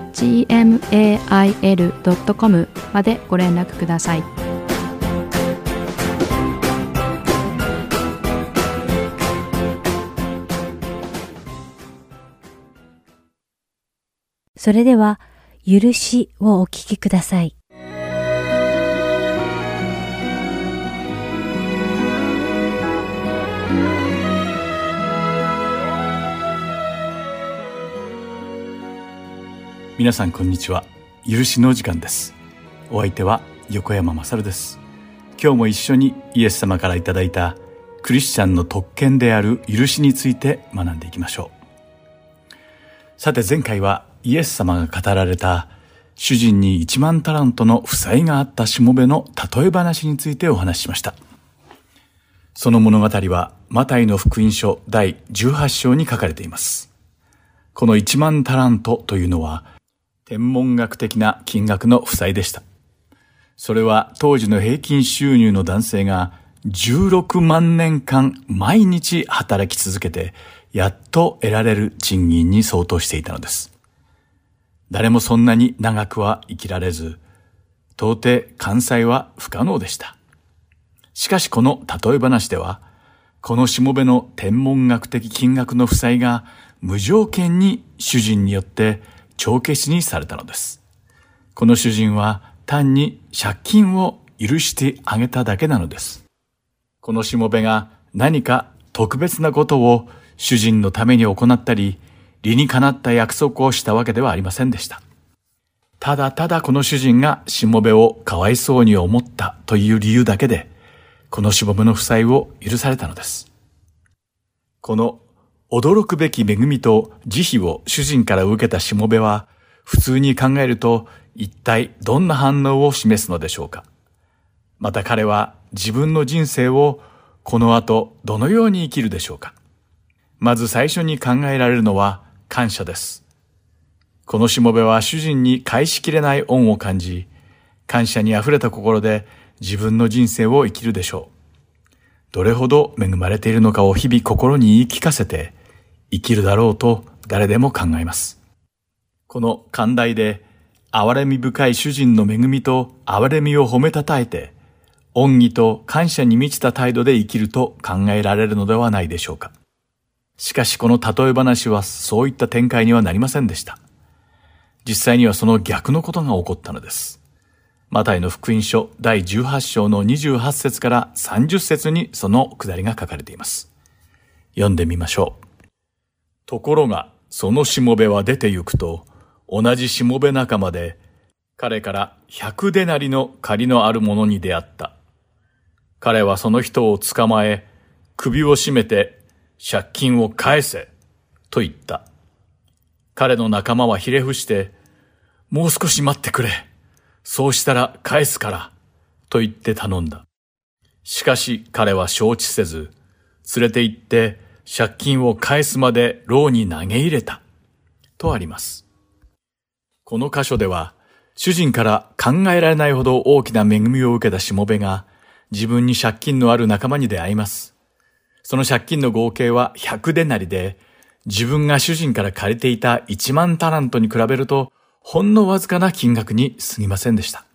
E: gmail.com までご連絡ください。
A: それでは、許しをお聞きください。
F: 皆さんこんにちは。許しの時間です。お相手は横山まさるです。今日も一緒にイエス様からいただいたクリスチャンの特権である許しについて学んでいきましょう。さて前回はイエス様が語られた主人に1万タラントの負債があったしもべの例え話についてお話ししました。その物語はマタイの福音書第18章に書かれています。この1万タラントというのは天文学的な金額の負債でした。それは当時の平均収入の男性が16万年間毎日働き続けてやっと得られる賃金に相当していたのです。誰もそんなに長くは生きられず、到底完済は不可能でした。しかしこの例え話では、このしもべの天文学的金額の負債が無条件に主人によって帳消しにされたのです。この主人は単に借金を許してあげただけなのです。このしもべが何か特別なことを主人のために行ったり、理にかなった約束をしたわけではありませんでした。ただただこの主人がしもべをかわいそうに思ったという理由だけで、このしもべの負債を許されたのです。この驚くべき恵みと慈悲を主人から受けたしもべは、普通に考えると一体どんな反応を示すのでしょうか。また彼は自分の人生をこの後どのように生きるでしょうか。まず最初に考えられるのは感謝です。このしもべは主人に返しきれない恩を感じ、感謝に溢れた心で自分の人生を生きるでしょう。どれほど恵まれているのかを日々心に言い聞かせて生きるだろうと誰でも考えます。この寛大で憐れみ深い主人の恵みと憐れみを褒めたたえて、恩義と感謝に満ちた態度で生きると考えられるのではないでしょうか。しかしこの例え話はそういった展開にはなりませんでした。実際にはその逆のことが起こったのです。マタイの福音書第18章の28節から30節にその下りが書かれています。読んでみましょう。ところが、そのしもべは出て行くと、同じしもべ仲間で、彼から百デナリの借りのある者に出会った。彼はその人を捕まえ、首を絞めて、借金を返せ、と言った。彼の仲間はひれ伏して、もう少し待ってくれ。そうしたら返すから、と言って頼んだ。しかし彼は承知せず、連れて行って借金を返すまで牢に投げ入れた。とあります。この箇所では、主人から考えられないほど大きな恵みを受けたしもべが、自分に借金のある仲間に出会います。その借金の合計は100デナリで、自分が主人から借りていた1万タラントに比べると、ほんのわずかな金額に過ぎませんでした。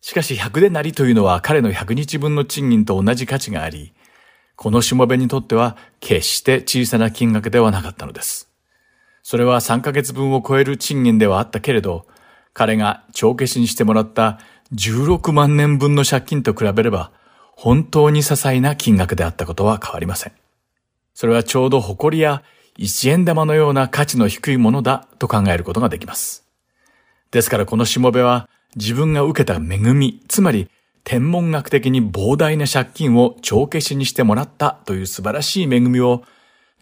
F: しかし100でなりというのは彼の100日分の賃金と同じ価値があり、このしもべにとっては決して小さな金額ではなかったのです。それは3ヶ月分を超える賃金ではあったけれど、彼が帳消しにしてもらった16万年分の借金と比べれば、本当に些細な金額であったことは変わりません。それはちょうど誇りや一円玉のような価値の低いものだと考えることができます。ですからこのしもべは自分が受けた恵み、つまり天文学的に膨大な借金を帳消しにしてもらったという素晴らしい恵みを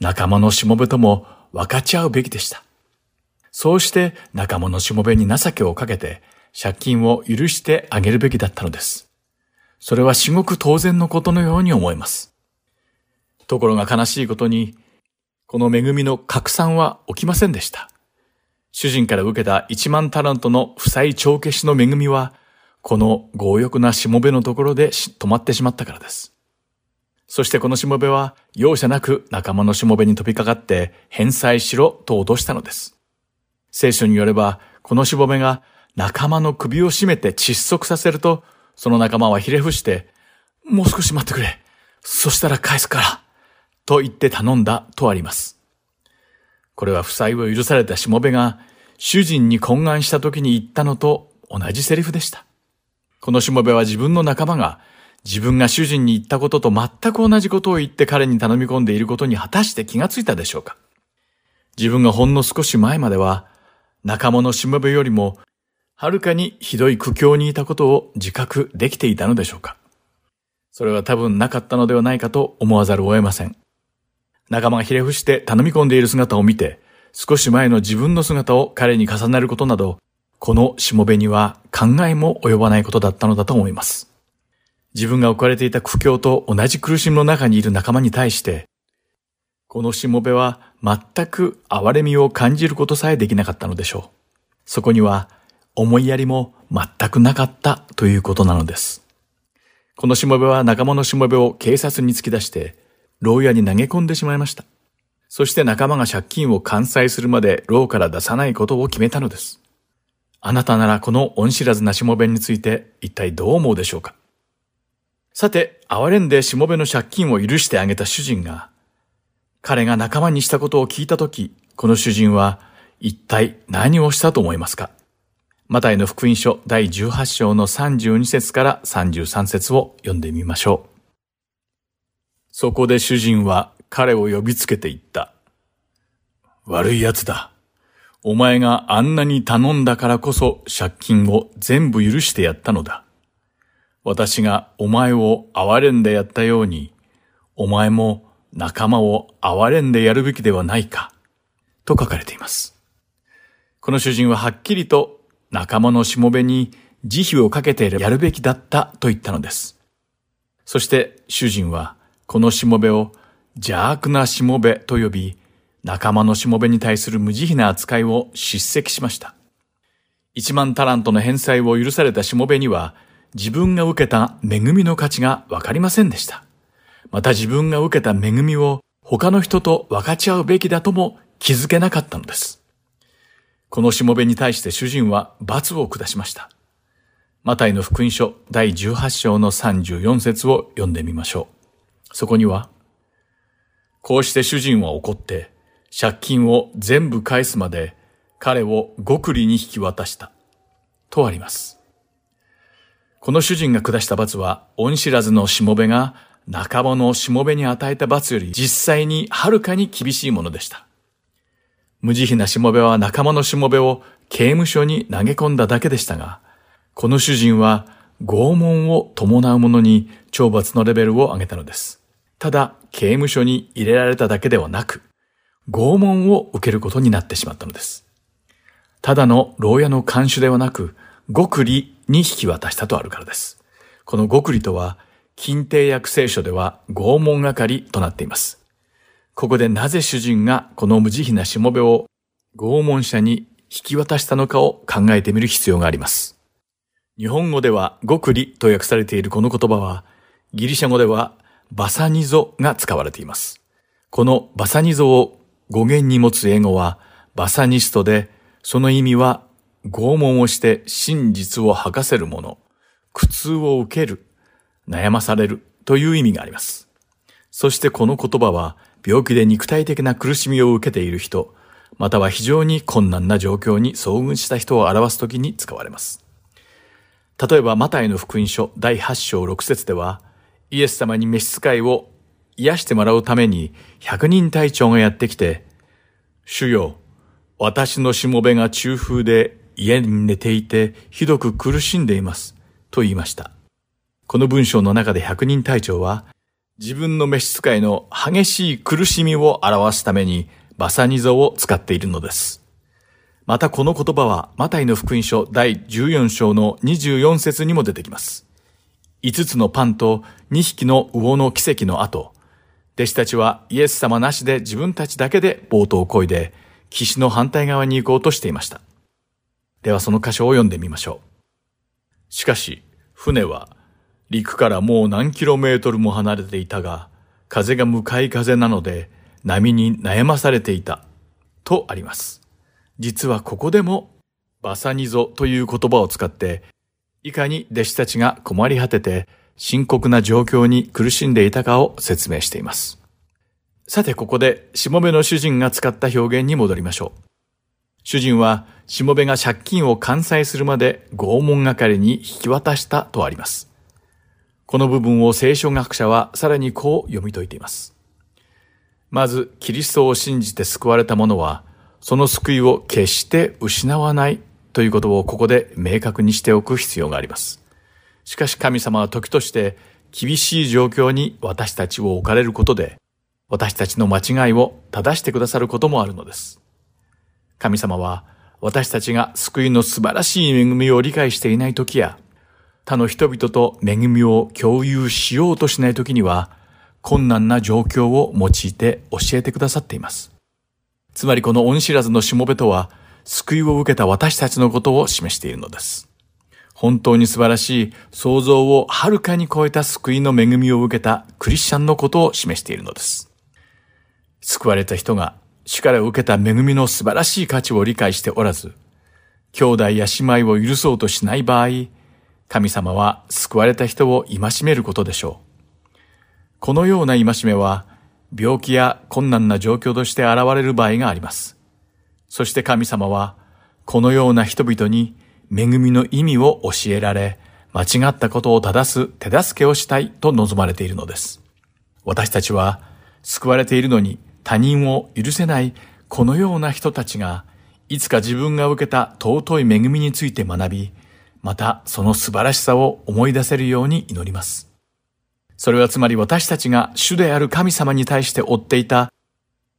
F: 仲間のしもべとも分かち合うべきでした。そうして仲間のしもべに情けをかけて借金を許してあげるべきだったのです。それは至極当然のことのように思えます。ところが悲しいことにこの恵みの拡散は起きませんでした。主人から受けた1万タラントの負債帳消しの恵みは、この強欲なしもべのところで止まってしまったからです。そしてこのしもべは容赦なく仲間のしもべに飛びかかって返済しろと脅したのです。聖書によれば、このしもべが仲間の首を絞めて窒息させると、その仲間はひれ伏して、もう少し待ってくれ。そしたら返すから。と言って頼んだとあります。これは負債を許されたしもべが主人に懇願した時に言ったのと同じセリフでした。このしもべは自分の仲間が自分が主人に言ったことと全く同じことを言って彼に頼み込んでいることに果たして気がついたでしょうか自分がほんの少し前までは仲間のしもべよりもはるかにひどい苦境にいたことを自覚できていたのでしょうかそれは多分なかったのではないかと思わざるを得ません。仲間がひれ伏して頼み込んでいる姿を見て、少し前の自分の姿を彼に重ねることなど、このしもべには考えも及ばないことだったのだと思います。自分が置かれていた苦境と同じ苦しみの中にいる仲間に対して、このしもべは全く憐れみを感じることさえできなかったのでしょう。そこには思いやりも全くなかったということなのです。このしもべは仲間のしもべを警察に突き出して、牢屋に投げ込んでしまいました。そして仲間が借金を完済するまで牢から出さないことを決めたのです。あなたならこの恩知らずなしもべについて一体どう思うでしょうか？さて、哀れんでしもべの借金を許してあげた主人が、彼が仲間にしたことを聞いたとき、この主人は一体何をしたと思いますか？マタイの福音書第18章の32節から33節を読んでみましょう。そこで主人は彼を呼びつけて言った。悪い奴だ。お前があんなに頼んだからこそ借金を全部許してやったのだ。私がお前を憐れんでやったように、お前も仲間を憐れんでやるべきではないか、と書かれています。この主人ははっきりと仲間のしもべに慈悲をかけてやるべきだったと言ったのです。そして主人はこのしもべを邪悪なしもべと呼び、仲間のしもべに対する無慈悲な扱いを叱責しました。一万タラントの返済を許されたしもべには、自分が受けた恵みの価値がわかりませんでした。また自分が受けた恵みを他の人と分かち合うべきだとも気づけなかったのです。このしもべに対して主人は罰を下しました。マタイの福音書第18章の34節を読んでみましょう。そこには、こうして主人は怒って、借金を全部返すまで彼を極利に引き渡した。とあります。この主人が下した罰は、恩知らずのしもべが仲間のしもべに与えた罰より実際にはるかに厳しいものでした。無慈悲なしもべは仲間のしもべを刑務所に投げ込んだだけでしたが、この主人は拷問を伴う者に懲罰のレベルを上げたのです。ただ、刑務所に入れられただけではなく、拷問を受けることになってしまったのです。ただの牢屋の看守ではなく、極利に引き渡したとあるからです。この極利とは、近帝訳聖書では拷問係となっています。ここでなぜ主人がこの無慈悲なしもべを拷問者に引き渡したのかを考えてみる必要があります。日本語では極利と訳されているこの言葉は、ギリシャ語ではバサニゾが使われています。このバサニゾを語源に持つ英語はバサニストで、その意味は拷問をして真実を吐かせるもの、苦痛を受ける、悩まされるという意味があります。そしてこの言葉は病気で肉体的な苦しみを受けている人、または非常に困難な状況に遭遇した人を表すときに使われます。例えば、マタイの福音書第8章6節では、イエス様に召使いを癒してもらうために百人隊長がやってきて、主よ、私のしもべが中風で家に寝ていてひどく苦しんでいます。と言いました。この文章の中で百人隊長は、自分の召使いの激しい苦しみを表すためにバサニゾを使っているのです。またこの言葉はマタイの福音書第14章の24節にも出てきます。5つのパンと2匹の魚の奇跡の後、弟子たちはイエス様なしで自分たちだけでボートを漕いで岸の反対側に行こうとしていました。ではその箇所を読んでみましょう。しかし、船は陸からもう何キロメートルも離れていたが、風が向かい風なので波に悩まされていた。とあります。実はここでもバサニゾという言葉を使って、いかに弟子たちが困り果てて深刻な状況に苦しんでいたかを説明しています。さてここで、しもべの主人が使った表現に戻りましょう。主人は、しもべが借金を完済するまで拷問係に引き渡したとあります。この部分を聖書学者はさらにこう読み解いています。まず、キリストを信じて救われた者は、その救いを決して失わないということをここで明確にしておく必要があります。しかし神様は時として厳しい状況に私たちを置かれることで、私たちの間違いを正してくださることもあるのです。神様は私たちが救いの素晴らしい恵みを理解していない時や、他の人々と恵みを共有しようとしない時には、困難な状況を用いて教えてくださっています。つまりこの恩知らずのしもべとは、救いを受けた私たちのことを示しているのです。本当に素晴らしい想像をはるかに超えた救いの恵みを受けたクリスチャンのことを示しているのです。救われた人が主から受けた恵みの素晴らしい価値を理解しておらず、兄弟や姉妹を許そうとしない場合、神様は救われた人を戒めることでしょう。このような戒めは、病気や困難な状況として現れる場合があります。そして神様は、このような人々に恵みの意味を教えられ、間違ったことを正す手助けをしたいと望まれているのです。私たちは、救われているのに他人を許せないこのような人たちが、いつか自分が受けた尊い恵みについて学び、またその素晴らしさを思い出せるように祈ります。
D: それはつまり私たちが主である神様に対して追っていた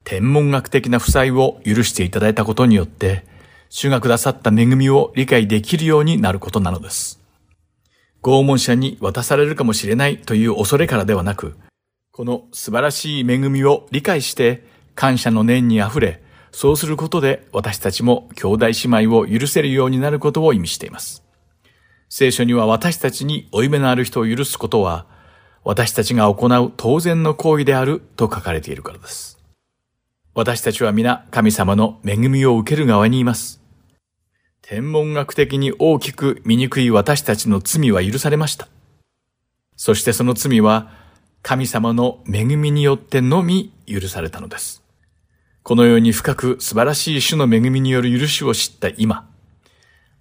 D: 天文学的な負債を許していただいたことによって、主がくださった恵みを理解できるようになることなのです。拷問者に渡されるかもしれないという恐れからではなく、この素晴らしい恵みを理解して感謝の念に溢れ、そうすることで私たちも兄弟姉妹を許せるようになることを意味しています。聖書には私たちに負い目のある人を許すことは、私たちが行う当然の行為であると書かれているからです。私たちは皆神様の恵みを受ける側にいます。天文学的に大きく醜い私たちの罪は許されました。そしてその罪は神様の恵みによってのみ許されたのです。このように深く素晴らしい主の恵みによる許しを知った今、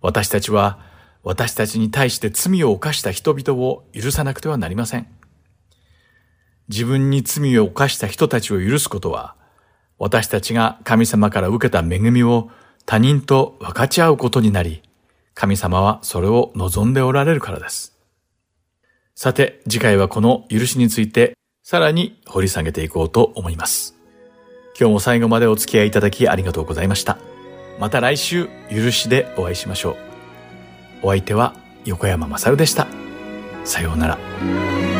D: 私たちは私たちに対して罪を犯した人々を許さなくてはなりません。自分に罪を犯した人たちを許すことは、私たちが神様から受けた恵みを他人と分かち合うことになり、神様はそれを望んでおられるからです。さて、次回はこの許しについてさらに掘り下げていこうと思います。今日も最後までお付き合いいただきありがとうございました。また来週、許しでお会いしましょう。お相手は横山まさるでした。さようなら。